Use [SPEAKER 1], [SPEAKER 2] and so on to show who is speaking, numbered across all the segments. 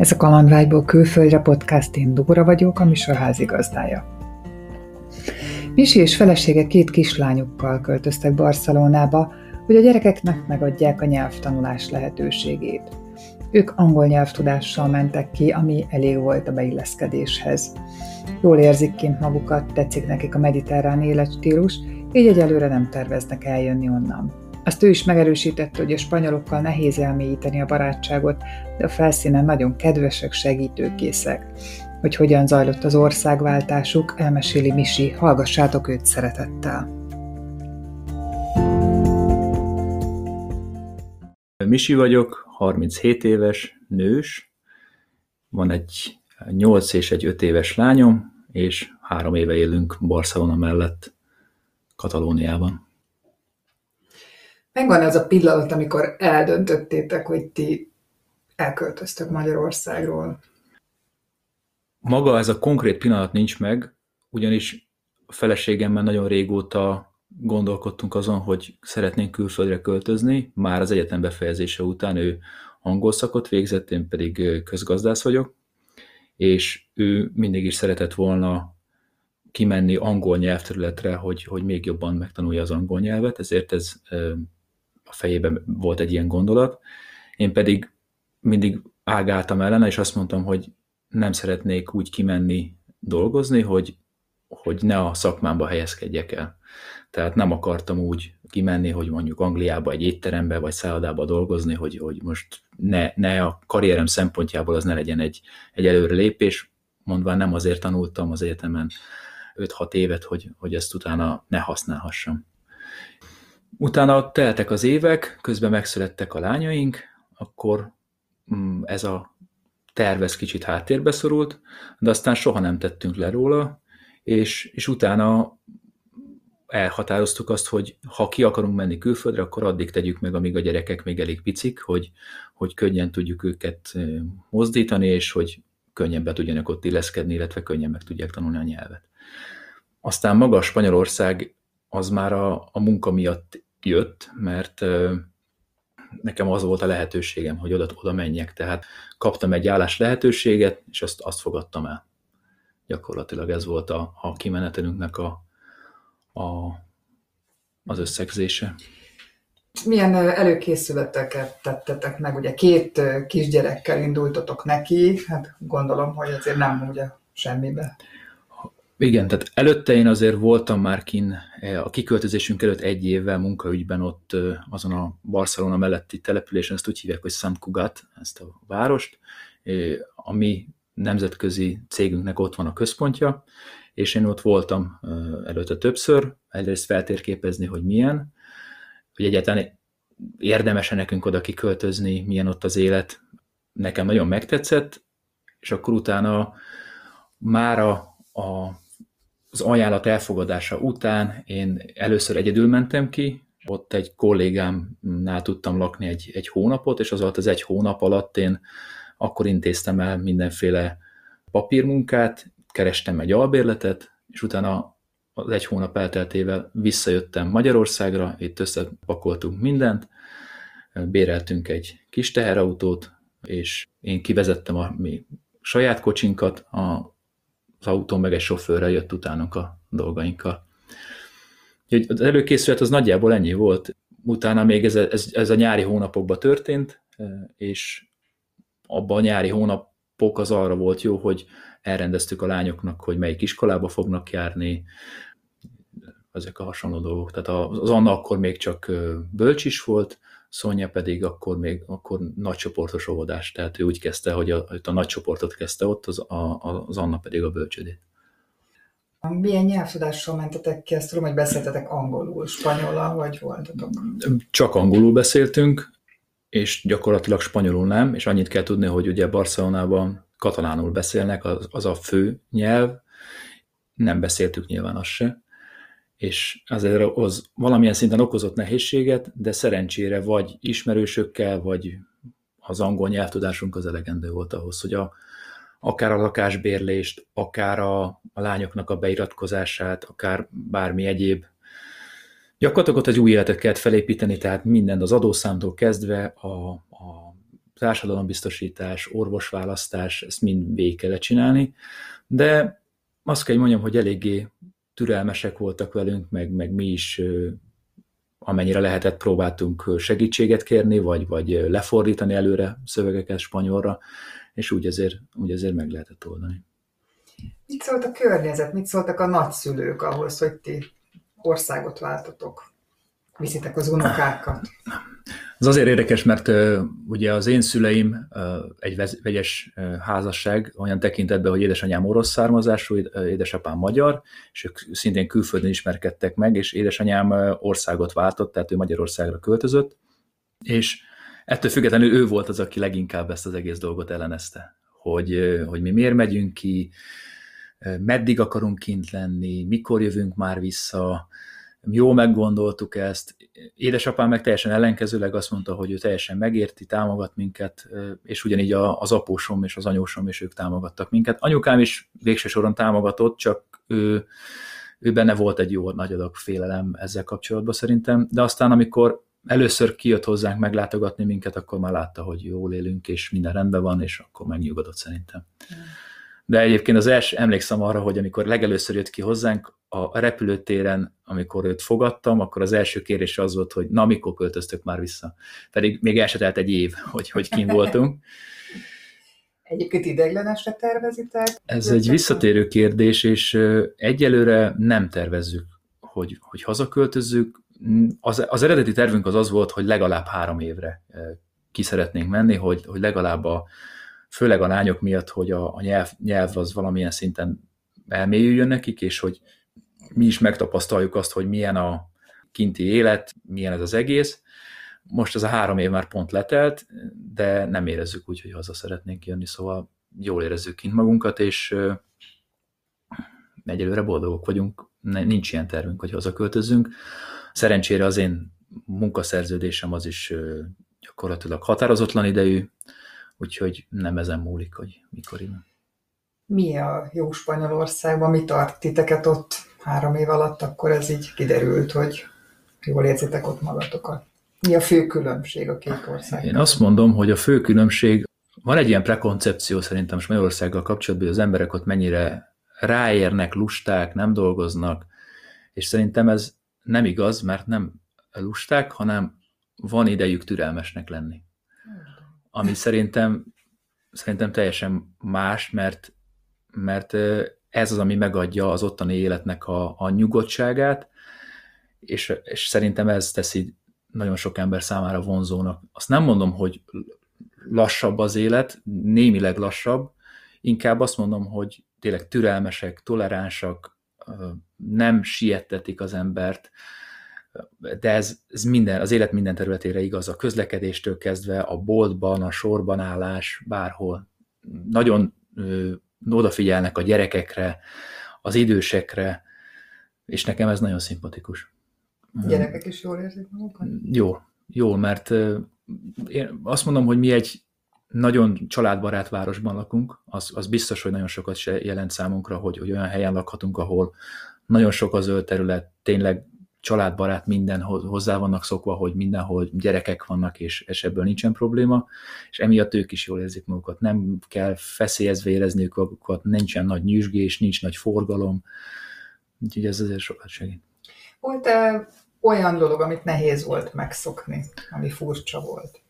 [SPEAKER 1] Ez a Kalandvágyból külföldre podcast, én Dóra vagyok, a műsor házigazdája. Misi és felesége két kislányukkal költöztek Barcelonába, hogy a gyerekeknek megadják a nyelvtanulás lehetőségét. Ők angol nyelvtudással mentek ki, ami elég volt a beilleszkedéshez. Jól érzik kint magukat, tetszik nekik a mediterrán életstílus, így egyelőre nem terveznek eljönni onnan. Azt ő is megerősítette, hogy a spanyolokkal nehéz elmélyíteni a barátságot, de a felszínen nagyon kedvesek, segítőkészek. Hogy hogyan zajlott az országváltásuk, elmeséli Misi, hallgassátok őt szeretettel.
[SPEAKER 2] Misi vagyok, 37 éves, nős, van egy 8 és egy 5 éves lányom, és három éve élünk Barcelona mellett, Katalóniában.
[SPEAKER 1] Megvan ez a pillanat, amikor eldöntöttétek, hogy ti elköltöztök Magyarországról?
[SPEAKER 2] Maga ez a konkrét pillanat nincs meg, ugyanis a feleségemmel nagyon régóta gondolkodtunk azon, hogy szeretnénk külföldre költözni, már az egyetem befejezése után ő angol szakot végzett, én pedig közgazdász vagyok, és ő mindig is szeretett volna kimenni angol nyelvterületre, hogy, hogy még jobban megtanulja az angol nyelvet, ezért ez a fejében volt egy ilyen gondolat. Én pedig mindig ágáltam ellene, és azt mondtam, hogy nem szeretnék úgy kimenni dolgozni, hogy, hogy ne a szakmámba helyezkedjek el. Tehát nem akartam úgy kimenni, hogy mondjuk Angliába egy étterembe vagy szállodába dolgozni, hogy, hogy most ne, ne a karrierem szempontjából az ne legyen egy, egy előre lépés, mondva nem azért tanultam az egyetemen 5-6 évet, hogy, hogy ezt utána ne használhassam. Utána teltek az évek, közben megszülettek a lányaink, akkor mm, ez a terv ez kicsit háttérbe szorult, de aztán soha nem tettünk le róla, és, és utána elhatároztuk azt, hogy ha ki akarunk menni külföldre, akkor addig tegyük meg, amíg a gyerekek még elég picik, hogy, hogy könnyen tudjuk őket mozdítani, és hogy könnyen be tudjanak ott illeszkedni, illetve könnyen meg tudják tanulni a nyelvet. Aztán maga Spanyolország az már a, a munka miatt jött, mert nekem az volt a lehetőségem, hogy oda, oda menjek. Tehát kaptam egy állás lehetőséget, és azt, azt fogadtam el. Gyakorlatilag ez volt a, a kimenetelünknek a, a, az összegzése.
[SPEAKER 1] Milyen előkészületeket tettetek meg? Ugye két kisgyerekkel indultatok neki, hát gondolom, hogy azért nem ugye semmibe.
[SPEAKER 2] Igen, tehát előtte én azért voltam már kin, eh, a kiköltözésünk előtt egy évvel munkaügyben ott eh, azon a Barcelona melletti településen, ezt úgy hívják, hogy Sant Cugat, ezt a várost, eh, a mi nemzetközi cégünknek ott van a központja, és én ott voltam előtte többször, egyrészt feltérképezni, hogy milyen, hogy egyáltalán érdemese nekünk oda kiköltözni, milyen ott az élet. Nekem nagyon megtetszett, és akkor utána már a, a az ajánlat elfogadása után én először egyedül mentem ki, ott egy kollégámnál tudtam lakni egy, egy hónapot, és az alatt az egy hónap alatt én akkor intéztem el mindenféle papírmunkát, kerestem egy albérletet, és utána az egy hónap elteltével visszajöttem Magyarországra, itt összepakoltunk mindent, béreltünk egy kis teherautót, és én kivezettem a mi saját kocsinkat, a az autó meg egy sofőrrel jött utánunk a dolgainkkal. Úgyhogy az előkészület az nagyjából ennyi volt. Utána még ez, ez, ez a nyári hónapokban történt, és abban a nyári hónapok az arra volt jó, hogy elrendeztük a lányoknak, hogy melyik iskolába fognak járni, ezek a hasonló dolgok. Tehát az Anna akkor még csak bölcs is volt, Szonya pedig akkor még akkor nagycsoportos óvodás, tehát ő úgy kezdte, hogy a, a nagycsoportot kezdte ott, az, a, az Anna pedig a bölcsödét.
[SPEAKER 1] Milyen nyelvtudással mentetek ki? Ezt tudom, hogy beszéltetek angolul, spanyolul, vagy voltatok?
[SPEAKER 2] Csak angolul beszéltünk, és gyakorlatilag spanyolul nem, és annyit kell tudni, hogy ugye Barcelonában katalánul beszélnek, az, az a fő nyelv, nem beszéltük nyilván azt se, és azért az valamilyen szinten okozott nehézséget, de szerencsére vagy ismerősökkel, vagy az angol nyelvtudásunk az elegendő volt ahhoz, hogy a, akár a lakásbérlést, akár a, a lányoknak a beiratkozását, akár bármi egyéb. Gyakorlatilag ott egy új életet kellett felépíteni, tehát minden az adószámtól kezdve a, a társadalombiztosítás, orvosválasztás, ezt mind végig kellett csinálni, de azt kell, hogy mondjam, hogy eléggé türelmesek voltak velünk, meg, meg mi is amennyire lehetett próbáltunk segítséget kérni, vagy, vagy lefordítani előre szövegeket spanyolra, és úgy ezért, úgy ezért meg lehetett oldani.
[SPEAKER 1] Mit szólt a környezet, mit szóltak a nagyszülők ahhoz, hogy ti országot váltotok? Viszitek az unokákat?
[SPEAKER 2] Ez azért érdekes, mert uh, ugye az én szüleim uh, egy vegyes uh, házasság olyan tekintetben, hogy édesanyám orosz származású, édesapám magyar, és ők szintén külföldön ismerkedtek meg, és édesanyám országot váltott, tehát ő Magyarországra költözött, és ettől függetlenül ő volt az, aki leginkább ezt az egész dolgot ellenezte, hogy, hogy mi miért megyünk ki, meddig akarunk kint lenni, mikor jövünk már vissza, jól meggondoltuk ezt. Édesapám meg teljesen ellenkezőleg azt mondta, hogy ő teljesen megérti, támogat minket, és ugyanígy az apósom és az anyósom is ők támogattak minket. Anyukám is végső soron támogatott, csak ő, ő benne volt egy jó nagy adag félelem ezzel kapcsolatban szerintem, de aztán amikor először kijött hozzánk meglátogatni minket, akkor már látta, hogy jól élünk, és minden rendben van, és akkor megnyugodott szerintem. Mm. De egyébként az első, emlékszem arra, hogy amikor legelőször jött ki hozzánk, a repülőtéren, amikor őt fogadtam, akkor az első kérés az volt, hogy na, mikor költöztök már vissza. Pedig még el se telt egy év, hogy, hogy kim voltunk.
[SPEAKER 1] Egyébként ideiglenesre tervezitek?
[SPEAKER 2] Ez egy visszatérő kérdés, és egyelőre nem tervezzük, hogy, hogy hazaköltözzük. Az, az eredeti tervünk az az volt, hogy legalább három évre ki szeretnénk menni, hogy, hogy legalább a, főleg a lányok miatt, hogy a, a nyelv, nyelv az valamilyen szinten elmélyüljön nekik, és hogy mi is megtapasztaljuk azt, hogy milyen a kinti élet, milyen ez az egész. Most ez a három év már pont letelt, de nem érezzük úgy, hogy haza szeretnénk jönni, szóval jól érezzük kint magunkat, és egyelőre boldogok vagyunk, nincs ilyen tervünk, hogy hazaköltözzünk. Szerencsére az én munkaszerződésem az is gyakorlatilag határozatlan idejű, úgyhogy nem ezen múlik, hogy mikor innen.
[SPEAKER 1] Mi a jó Spanyolországban, mi tart titeket ott három év alatt, akkor ez így kiderült, hogy jól érzitek ott magatokat. Mi a fő különbség a két ország?
[SPEAKER 2] Én azt mondom, hogy a fő különbség, van egy ilyen prekoncepció szerintem Magyarországgal kapcsolatban, hogy az emberek ott mennyire ráérnek, lusták, nem dolgoznak, és szerintem ez nem igaz, mert nem lusták, hanem van idejük türelmesnek lenni. Ami szerintem, szerintem teljesen más, mert, mert ez az, ami megadja az ottani életnek a, a nyugodtságát, és, és szerintem ez teszi nagyon sok ember számára vonzónak. Azt nem mondom, hogy lassabb az élet, némileg lassabb, inkább azt mondom, hogy tényleg türelmesek, toleránsak, nem siettetik az embert, de ez, ez minden, az élet minden területére igaz, a közlekedéstől kezdve, a boltban, a sorban állás, bárhol. Nagyon odafigyelnek a gyerekekre, az idősekre, és nekem ez nagyon szimpatikus.
[SPEAKER 1] Gyerekek is jól érzik magukat?
[SPEAKER 2] Jó, jó, mert én azt mondom, hogy mi egy nagyon családbarát városban lakunk, az, az biztos, hogy nagyon sokat se jelent számunkra, hogy, hogy olyan helyen lakhatunk, ahol nagyon sok a zöld terület, tényleg családbarát, minden hozzá vannak szokva, hogy mindenhol gyerekek vannak, és, és ebből nincsen probléma, és emiatt ők is jól érzik magukat. Nem kell feszélyezve érezniük magukat, nincsen nagy nyüzsgés, nincs nagy forgalom, úgyhogy ez azért sokat segít.
[SPEAKER 1] Volt-e olyan dolog, amit nehéz volt megszokni, ami furcsa volt?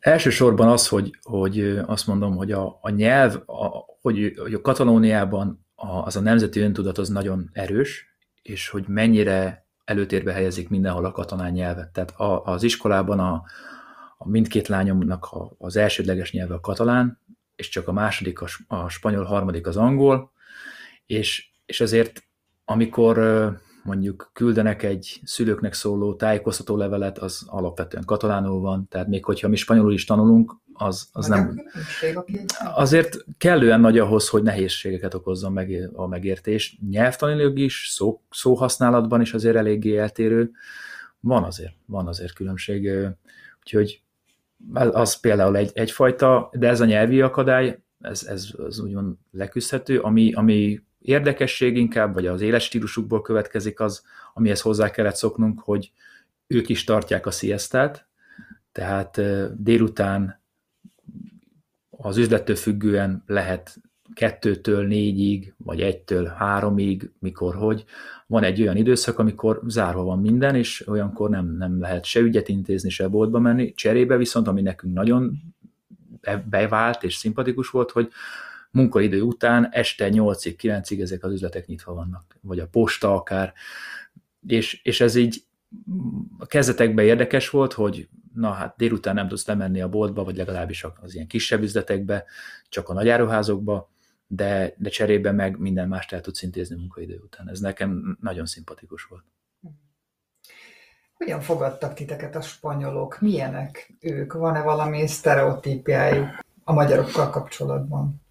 [SPEAKER 2] Elsősorban az, hogy, hogy azt mondom, hogy a, a nyelv, a, hogy, hogy a Katalóniában a, az a nemzeti öntudat az nagyon erős, és hogy mennyire előtérbe helyezik mindenhol a katalán nyelvet. Tehát a, az iskolában a, a mindkét lányomnak a, az elsődleges nyelve a katalán, és csak a második a, a spanyol, harmadik az angol, és, és ezért amikor mondjuk küldenek egy szülőknek szóló tájékoztató levelet, az alapvetően katalánul van, tehát még hogyha mi spanyolul is tanulunk, az, az nem... Azért kellően nagy ahhoz, hogy nehézségeket okozzon meg a megértés. Nyelvtanilag is, szó, szóhasználatban is azért eléggé eltérő. Van azért, van azért különbség. Úgyhogy az például egy, egyfajta, de ez a nyelvi akadály, ez, ez az úgymond leküzdhető, ami, ami érdekesség inkább, vagy az éles stílusukból következik az, amihez hozzá kellett szoknunk, hogy ők is tartják a sziasztát, tehát délután az üzlettől függően lehet kettőtől négyig, vagy egytől háromig, mikor hogy. Van egy olyan időszak, amikor zárva van minden, és olyankor nem, nem lehet se ügyet intézni, se boltba menni. Cserébe viszont, ami nekünk nagyon bevált és szimpatikus volt, hogy munkaidő után este 8-ig, 9-ig ezek az üzletek nyitva vannak, vagy a posta akár, és, és ez így a kezdetekben érdekes volt, hogy na hát délután nem tudsz lemenni a boltba, vagy legalábbis az ilyen kisebb üzletekbe, csak a nagyáruházokba, de, de cserébe meg minden mást el tudsz intézni munkaidő után. Ez nekem nagyon szimpatikus volt.
[SPEAKER 1] Hogyan fogadtak titeket a spanyolok? Milyenek ők? Van-e valami sztereotípiájuk a magyarokkal kapcsolatban?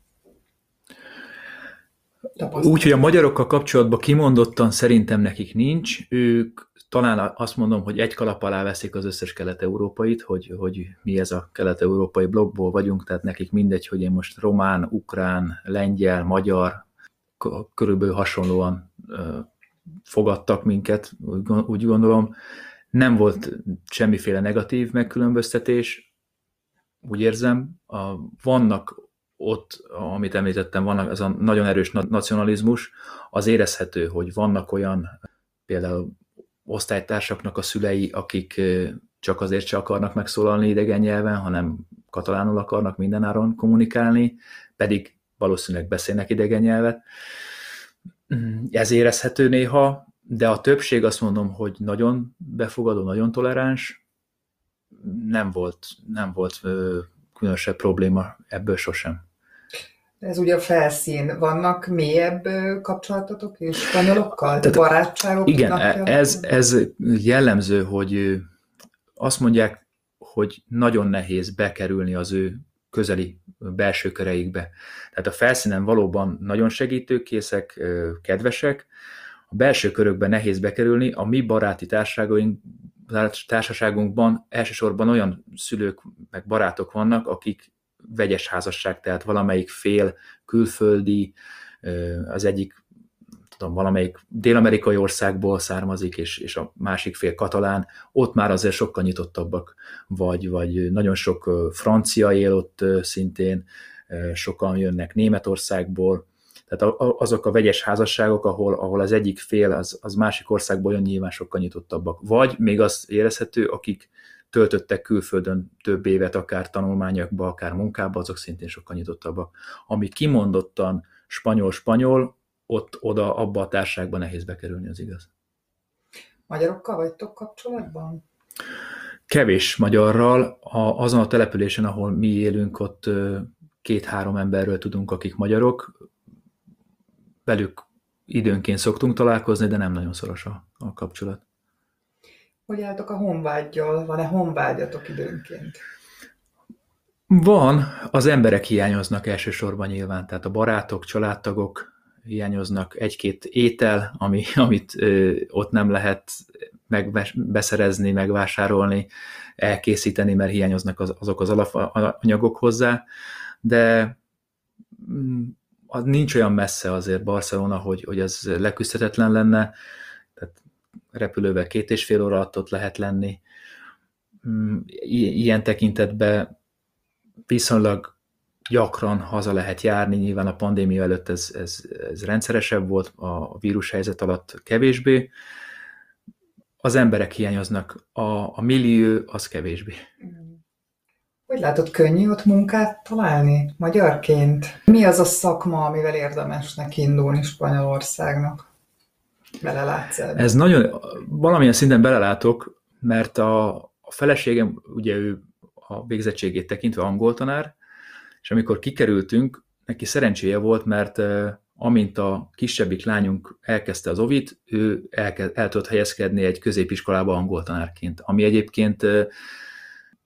[SPEAKER 2] Úgy, hogy a magyarokkal kapcsolatban kimondottan szerintem nekik nincs. Ők talán azt mondom, hogy egy kalap alá veszik az összes kelet-európait, hogy, hogy mi ez a kelet-európai blokkból vagyunk, tehát nekik mindegy, hogy én most román, ukrán, lengyel, magyar, körülbelül hasonlóan fogadtak minket, úgy gondolom. Nem volt semmiféle negatív megkülönböztetés, úgy érzem. Vannak ott, amit említettem, vannak az a nagyon erős nacionalizmus, az érezhető, hogy vannak olyan például osztálytársaknak a szülei, akik csak azért se akarnak megszólalni idegen nyelven, hanem katalánul akarnak mindenáron kommunikálni, pedig valószínűleg beszélnek idegen nyelvet. Ez érezhető néha, de a többség azt mondom, hogy nagyon befogadó, nagyon toleráns, nem volt, nem volt különösebb probléma ebből sosem.
[SPEAKER 1] Ez ugye a felszín. Vannak mélyebb kapcsolatotok és spanyolokkal? Tehát, barátságok?
[SPEAKER 2] Igen, napja? ez, ez jellemző, hogy azt mondják, hogy nagyon nehéz bekerülni az ő közeli belső köreikbe. Tehát a felszínen valóban nagyon segítőkészek, kedvesek, a belső körökben nehéz bekerülni, a mi baráti társaságaink, társaságunkban elsősorban olyan szülők meg barátok vannak, akik vegyes házasság, tehát valamelyik fél külföldi, az egyik tudom, valamelyik dél-amerikai országból származik, és, és a másik fél katalán, ott már azért sokkal nyitottabbak, vagy, vagy nagyon sok francia él ott szintén, sokan jönnek Németországból, tehát azok a vegyes házasságok, ahol, ahol az egyik fél az, az másik országból jön, nyilván sokkal nyitottabbak. Vagy még az érezhető, akik töltöttek külföldön több évet, akár tanulmányokba, akár munkába, azok szintén sokkal nyitottabbak. Ami kimondottan spanyol-spanyol, ott oda, abba a társágba nehéz bekerülni, az igaz.
[SPEAKER 1] Magyarokkal vagytok kapcsolatban?
[SPEAKER 2] Kevés magyarral. A, azon a településen, ahol mi élünk, ott két-három emberről tudunk, akik magyarok. Velük időnként szoktunk találkozni, de nem nagyon szoros a, a kapcsolat.
[SPEAKER 1] Hogy álltok a honvágyjal? Van-e honvágyatok időnként?
[SPEAKER 2] Van, az emberek hiányoznak elsősorban nyilván, tehát a barátok, családtagok hiányoznak, egy-két étel, ami, amit ö, ott nem lehet megbeszerezni, megvásárolni, elkészíteni, mert hiányoznak az, azok az alapanyagok hozzá, de mm, az nincs olyan messze azért Barcelona, hogy, hogy ez leküzdhetetlen lenne repülővel két és fél óra alatt ott lehet lenni. Mm, ilyen tekintetben viszonylag gyakran haza lehet járni, nyilván a pandémia előtt ez, ez, ez rendszeresebb volt, a vírushelyzet alatt kevésbé. Az emberek hiányoznak, a, a millió az kevésbé.
[SPEAKER 1] Hogy látod, könnyű ott munkát találni magyarként? Mi az a szakma, amivel érdemesnek indulni Spanyolországnak? Belelátsz?
[SPEAKER 2] Ez nagyon, valamilyen szinten belelátok, mert a, a feleségem, ugye ő a végzettségét tekintve angol tanár, és amikor kikerültünk, neki szerencséje volt, mert amint a kisebbik lányunk elkezdte az ovit, ő el, el tudott helyezkedni egy középiskolába angol tanárként, ami egyébként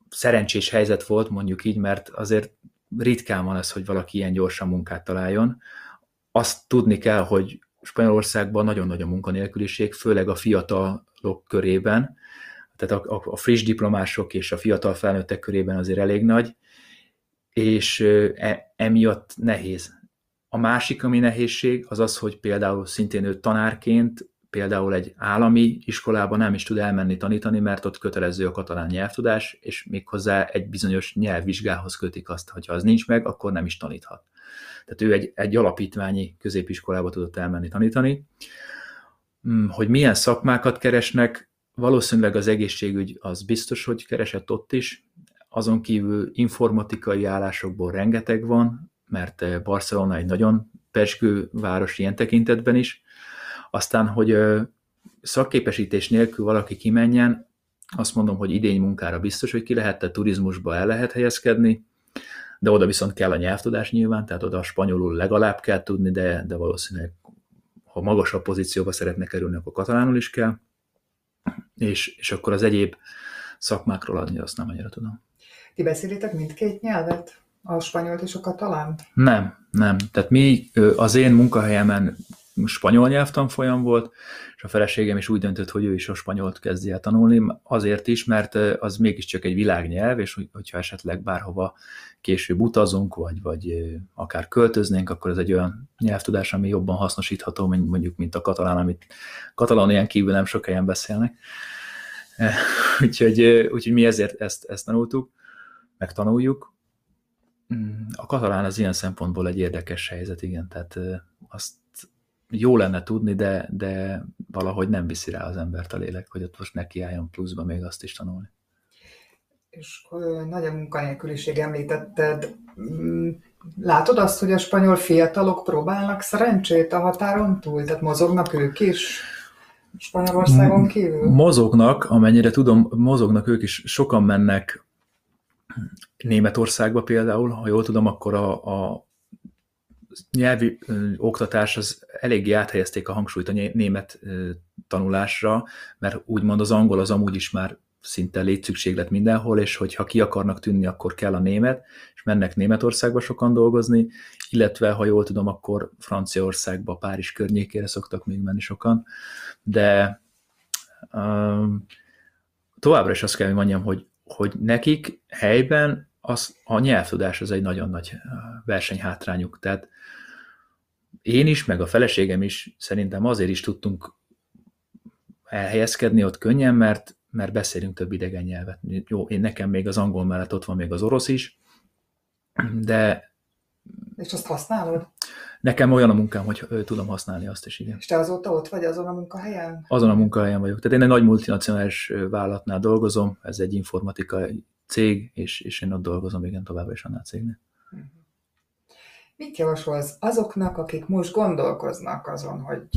[SPEAKER 2] szerencsés helyzet volt, mondjuk így, mert azért ritkán van ez, hogy valaki ilyen gyorsan munkát találjon. Azt tudni kell, hogy Spanyolországban nagyon nagy a munkanélküliség, főleg a fiatalok körében, tehát a, a friss diplomások és a fiatal felnőttek körében azért elég nagy, és e, emiatt nehéz. A másik, ami nehézség, az az, hogy például szintén ő tanárként például egy állami iskolában nem is tud elmenni tanítani, mert ott kötelező a katalán nyelvtudás, és méghozzá egy bizonyos nyelvvizsgához kötik azt, hogyha az nincs meg, akkor nem is taníthat. Tehát ő egy, egy alapítványi középiskolába tudott elmenni tanítani. Hmm, hogy milyen szakmákat keresnek, valószínűleg az egészségügy az biztos, hogy keresett ott is, azon kívül informatikai állásokból rengeteg van, mert Barcelona egy nagyon pesgő város ilyen tekintetben is. Aztán, hogy szakképesítés nélkül valaki kimenjen, azt mondom, hogy idény munkára biztos, hogy ki lehet, tehát turizmusba el lehet helyezkedni, de oda viszont kell a nyelvtudás nyilván, tehát oda a spanyolul legalább kell tudni, de, de valószínűleg ha magasabb pozícióba szeretne kerülni, akkor katalánul is kell, és, és akkor az egyéb szakmákról adni azt nem annyira tudom.
[SPEAKER 1] Ti beszélitek mindkét nyelvet? A spanyolt és a katalánt?
[SPEAKER 2] Nem, nem. Tehát mi az én munkahelyemen spanyol nyelvtanfolyam volt, és a feleségem is úgy döntött, hogy ő is a spanyolt kezdje el tanulni, azért is, mert az mégiscsak egy világnyelv, és hogyha esetleg bárhova később utazunk, vagy, vagy akár költöznénk, akkor ez egy olyan nyelvtudás, ami jobban hasznosítható, mint mondjuk, mint a katalán, amit katalónián kívül nem sok helyen beszélnek. úgyhogy, úgyhogy mi ezért ezt, ezt tanultuk, megtanuljuk. Mm, a katalán az ilyen szempontból egy érdekes helyzet, igen, tehát azt jó lenne tudni, de, de valahogy nem viszi rá az embert a lélek, hogy ott most nekiálljon pluszba még azt is tanulni.
[SPEAKER 1] És nagy a munkanélküliség említetted. Mm, látod azt, hogy a spanyol fiatalok próbálnak szerencsét a határon túl? Tehát mozognak ők is Spanyolországon kívül?
[SPEAKER 2] Mozognak, amennyire tudom, mozognak ők is. Sokan mennek Németországba például, ha jól tudom, akkor a, a nyelvi oktatás az eléggé áthelyezték a hangsúlyt a német tanulásra, mert úgymond az angol az amúgy is már szinte létszükséglet mindenhol, és hogyha ki akarnak tűnni, akkor kell a német, és mennek Németországba sokan dolgozni, illetve, ha jól tudom, akkor Franciaországba, Párizs környékére szoktak még menni sokan, de um, továbbra is azt kell, hogy mondjam, hogy, hogy nekik helyben az, a nyelvtudás az egy nagyon nagy versenyhátrányuk, tehát én is, meg a feleségem is szerintem azért is tudtunk elhelyezkedni ott könnyen, mert, mert beszélünk több idegen nyelvet. Jó, én nekem még az angol mellett ott van még az orosz is, de...
[SPEAKER 1] És azt használod?
[SPEAKER 2] Nekem olyan a munkám, hogy tudom használni azt is, igen.
[SPEAKER 1] És te azóta ott vagy azon a munkahelyen?
[SPEAKER 2] Azon a munkahelyen vagyok. Tehát én egy nagy multinacionális vállalatnál dolgozom, ez egy informatikai cég, és, és én ott dolgozom, igen, továbbra is annál cégnél. Uh-huh.
[SPEAKER 1] Mit javasolsz azoknak, akik most gondolkoznak azon, hogy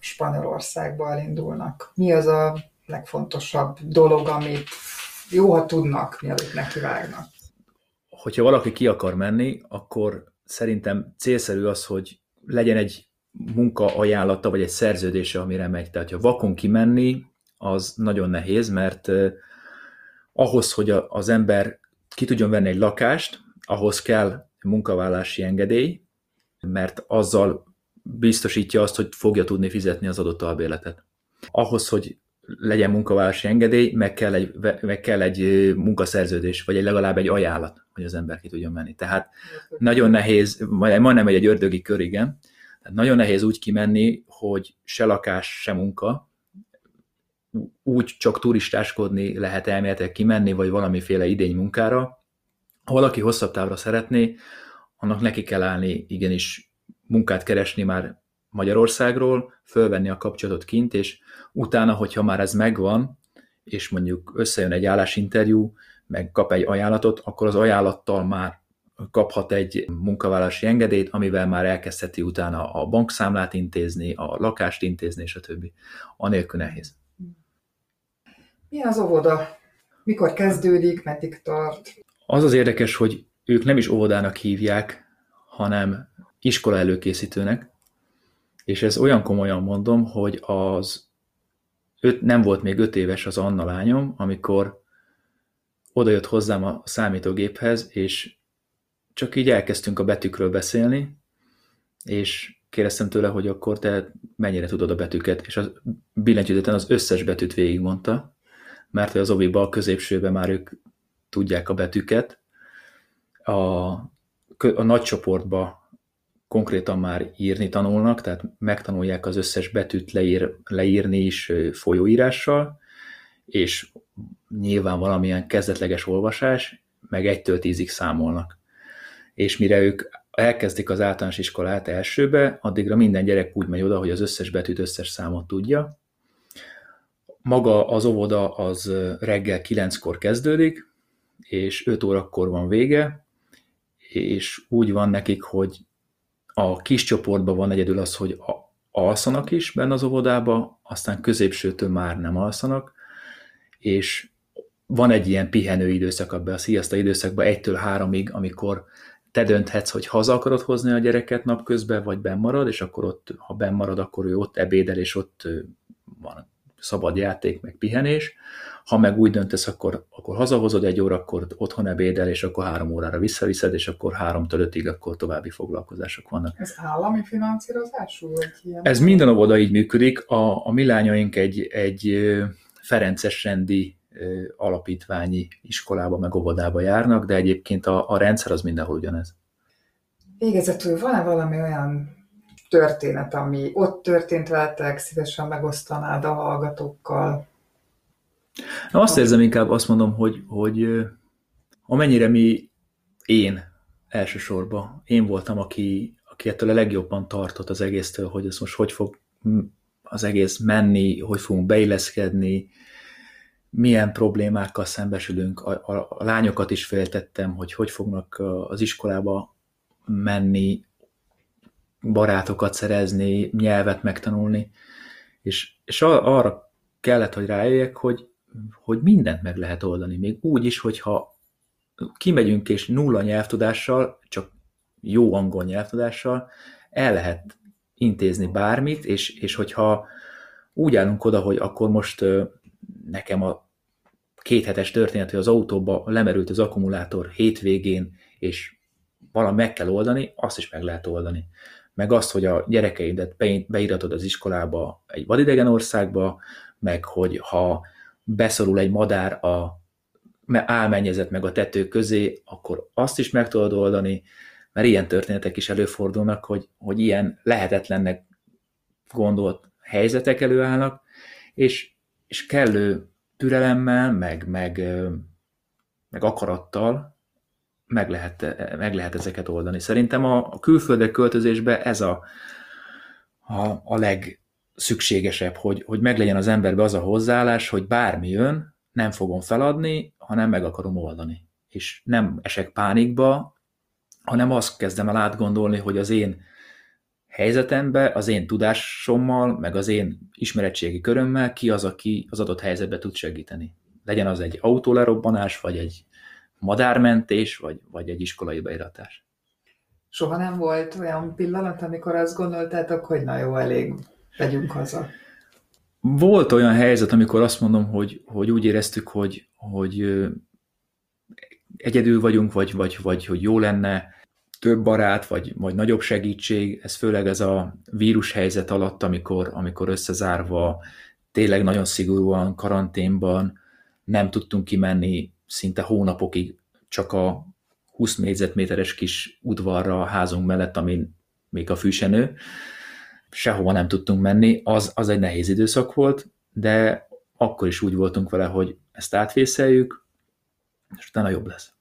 [SPEAKER 1] Spanyolországba elindulnak? Mi az a legfontosabb dolog, amit jó, ha tudnak, mielőtt nekivágnak?
[SPEAKER 2] Hogyha valaki ki akar menni, akkor szerintem célszerű az, hogy legyen egy munkaajánlata, vagy egy szerződése, amire megy. Tehát, ha vakon kimenni, az nagyon nehéz, mert ahhoz, hogy az ember ki tudjon venni egy lakást, ahhoz kell munkavállási engedély, mert azzal biztosítja azt, hogy fogja tudni fizetni az adott albérletet. Ahhoz, hogy legyen munkavállási engedély, meg kell egy, meg kell egy munkaszerződés, vagy egy legalább egy ajánlat, hogy az ember ki tudjon menni. Tehát nagyon nehéz, majdnem egy ördögi kör, igen, nagyon nehéz úgy kimenni, hogy se lakás, se munka, úgy csak turistáskodni lehet elméletek kimenni, vagy valamiféle idény munkára, ha valaki hosszabb távra szeretné, annak neki kell állni igenis munkát keresni már Magyarországról, fölvenni a kapcsolatot kint, és utána, hogyha már ez megvan, és mondjuk összejön egy állásinterjú, meg kap egy ajánlatot, akkor az ajánlattal már kaphat egy munkavállalási engedélyt, amivel már elkezdheti utána a bankszámlát intézni, a lakást intézni, és a többi. Anélkül nehéz.
[SPEAKER 1] Mi az óvoda? Mikor kezdődik, meddig tart?
[SPEAKER 2] Az az érdekes, hogy ők nem is óvodának hívják, hanem iskola előkészítőnek, és ez olyan komolyan mondom, hogy az öt, nem volt még öt éves az Anna lányom, amikor odajött hozzám a számítógéphez, és csak így elkezdtünk a betűkről beszélni, és kérdeztem tőle, hogy akkor te mennyire tudod a betűket, és a billentyűzeten az összes betűt végigmondta, mert az oviba a középsőben már ők tudják a betűket. A, a nagy csoportba konkrétan már írni tanulnak, tehát megtanulják az összes betűt leír, leírni is folyóírással, és nyilván valamilyen kezdetleges olvasás, meg egytől tízig számolnak. És mire ők elkezdik az általános iskolát elsőbe, addigra minden gyerek úgy megy oda, hogy az összes betűt, összes számot tudja. Maga az óvoda az reggel kilenckor kezdődik, és 5 órakor van vége, és úgy van nekik, hogy a kis csoportban van egyedül az, hogy alszanak is benne az óvodába, aztán középsőtől már nem alszanak, és van egy ilyen pihenő időszak abban a sziaszta időszakban, egytől háromig, amikor te dönthetsz, hogy haza akarod hozni a gyereket napközben, vagy benn marad, és akkor ott, ha benn marad, akkor ő ott ebédel, és ott van szabad játék, meg pihenés. Ha meg úgy döntesz, akkor, akkor hazahozod egy óra, akkor otthon ebédel, és akkor három órára visszaviszed, és akkor háromtól ötig akkor további foglalkozások vannak.
[SPEAKER 1] Ez állami finanszírozású? Ilyen?
[SPEAKER 2] Ez minden óvoda így működik. A, a mi lányaink egy, egy Ferences rendi alapítványi iskolába, meg óvodába járnak, de egyébként a, a rendszer az mindenhol ugyanez.
[SPEAKER 1] Végezetül van-e valami olyan történet, ami ott történt veletek, szívesen megosztanád a hallgatókkal?
[SPEAKER 2] Na, azt érzem inkább, azt mondom, hogy, hogy amennyire mi, én elsősorban, én voltam, aki, aki ettől a legjobban tartott az egésztől, hogy ez most hogy fog az egész menni, hogy fogunk beilleszkedni, milyen problémákkal szembesülünk. A, a, a lányokat is féltettem, hogy hogy fognak az iskolába menni, barátokat szerezni, nyelvet megtanulni, és, és arra kellett, hogy rájöjjek, hogy, hogy mindent meg lehet oldani, még úgy is, hogyha kimegyünk és nulla nyelvtudással, csak jó angol nyelvtudással, el lehet intézni bármit, és, és hogyha úgy állunk oda, hogy akkor most nekem a kéthetes történet, hogy az autóba lemerült az akkumulátor hétvégén, és valami meg kell oldani, azt is meg lehet oldani. Meg azt, hogy a gyerekeidet beiratod az iskolába egy vadidegen országba, meg hogy ha beszorul egy madár a álmennyezet meg a tető közé, akkor azt is meg tudod oldani, mert ilyen történetek is előfordulnak, hogy, hogy ilyen lehetetlennek gondolt helyzetek előállnak, és, és kellő türelemmel, meg, meg, meg akarattal meg lehet, meg lehet ezeket oldani. Szerintem a, a külföldre költözésbe ez a, a, a legszükségesebb, hogy, hogy meglegyen az emberbe az a hozzáállás, hogy bármi jön, nem fogom feladni, hanem meg akarom oldani. És nem esek pánikba, hanem azt kezdem el átgondolni, hogy az én helyzetembe, az én tudásommal, meg az én ismeretségi körömmel ki az, aki az adott helyzetbe tud segíteni. Legyen az egy autólerobbanás, vagy egy madármentés, vagy, vagy egy iskolai beiratás.
[SPEAKER 1] Soha nem volt olyan pillanat, amikor azt gondoltátok, hogy na jó, elég, legyünk haza.
[SPEAKER 2] Volt olyan helyzet, amikor azt mondom, hogy, hogy úgy éreztük, hogy, hogy egyedül vagyunk, vagy, vagy, vagy hogy jó lenne több barát, vagy, vagy nagyobb segítség, ez főleg ez a vírus helyzet alatt, amikor, amikor összezárva, tényleg nagyon szigorúan karanténban nem tudtunk kimenni szinte hónapokig csak a 20 négyzetméteres kis udvarra a házunk mellett, amin még a fűsenő, sehova nem tudtunk menni, az, az egy nehéz időszak volt, de akkor is úgy voltunk vele, hogy ezt átvészeljük, és utána jobb lesz.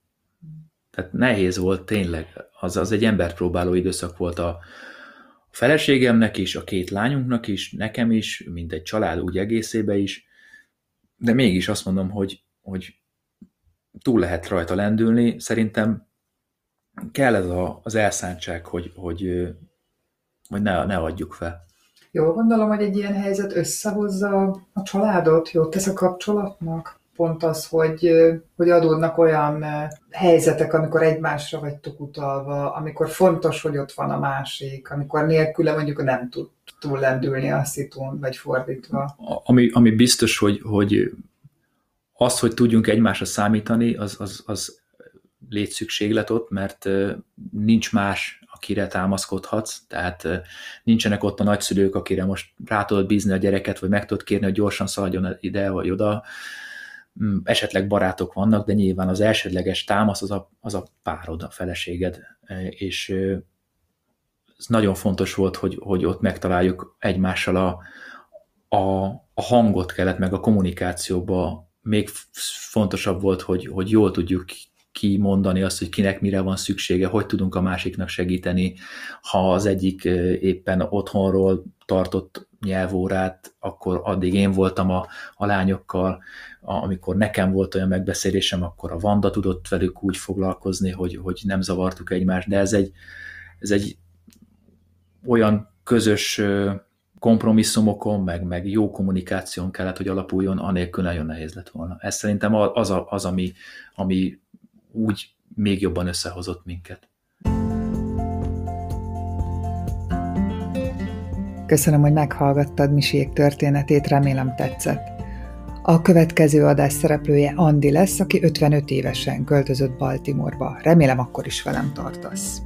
[SPEAKER 2] Tehát nehéz volt tényleg, az, az egy embert próbáló időszak volt a, a feleségemnek is, a két lányunknak is, nekem is, mint egy család úgy egészébe is, de mégis azt mondom, hogy, hogy túl lehet rajta lendülni. Szerintem kell ez a, az elszántság, hogy, hogy, hogy ne, ne adjuk fel.
[SPEAKER 1] Jó, gondolom, hogy egy ilyen helyzet összehozza a családot, jó tesz a kapcsolatnak? Pont az, hogy, hogy adódnak olyan helyzetek, amikor egymásra vagytok utalva, amikor fontos, hogy ott van a másik, amikor nélküle mondjuk nem tud túl lendülni a szitún, vagy fordítva.
[SPEAKER 2] Ami, ami biztos, hogy, hogy az, hogy tudjunk egymásra számítani, az, az, az létszükséglet ott, mert nincs más, akire támaszkodhatsz, tehát nincsenek ott a nagyszülők, akire most rá tudod bízni a gyereket, vagy meg tudod kérni, hogy gyorsan szaladjon ide vagy oda. Mm, esetleg barátok vannak, de nyilván az elsődleges támasz az a, az a párod, a feleséged, és ez nagyon fontos volt, hogy, hogy ott megtaláljuk egymással a, a, a hangot kellett, meg a kommunikációba még fontosabb volt, hogy, hogy jól tudjuk kimondani azt, hogy kinek mire van szüksége, hogy tudunk a másiknak segíteni. Ha az egyik éppen otthonról tartott nyelvórát, akkor addig én voltam a, a lányokkal, amikor nekem volt olyan megbeszélésem, akkor a Vanda tudott velük úgy foglalkozni, hogy, hogy nem zavartuk egymást, de ez egy, ez egy olyan közös kompromisszumokon, meg, meg jó kommunikáción kellett, hogy alapuljon, anélkül nagyon nehéz lett volna. Ez szerintem az, a, az ami, ami úgy még jobban összehozott minket.
[SPEAKER 1] Köszönöm, hogy meghallgattad Misiék történetét, remélem tetszett. A következő adás szereplője Andi lesz, aki 55 évesen költözött Baltimoreba. Remélem akkor is velem tartasz.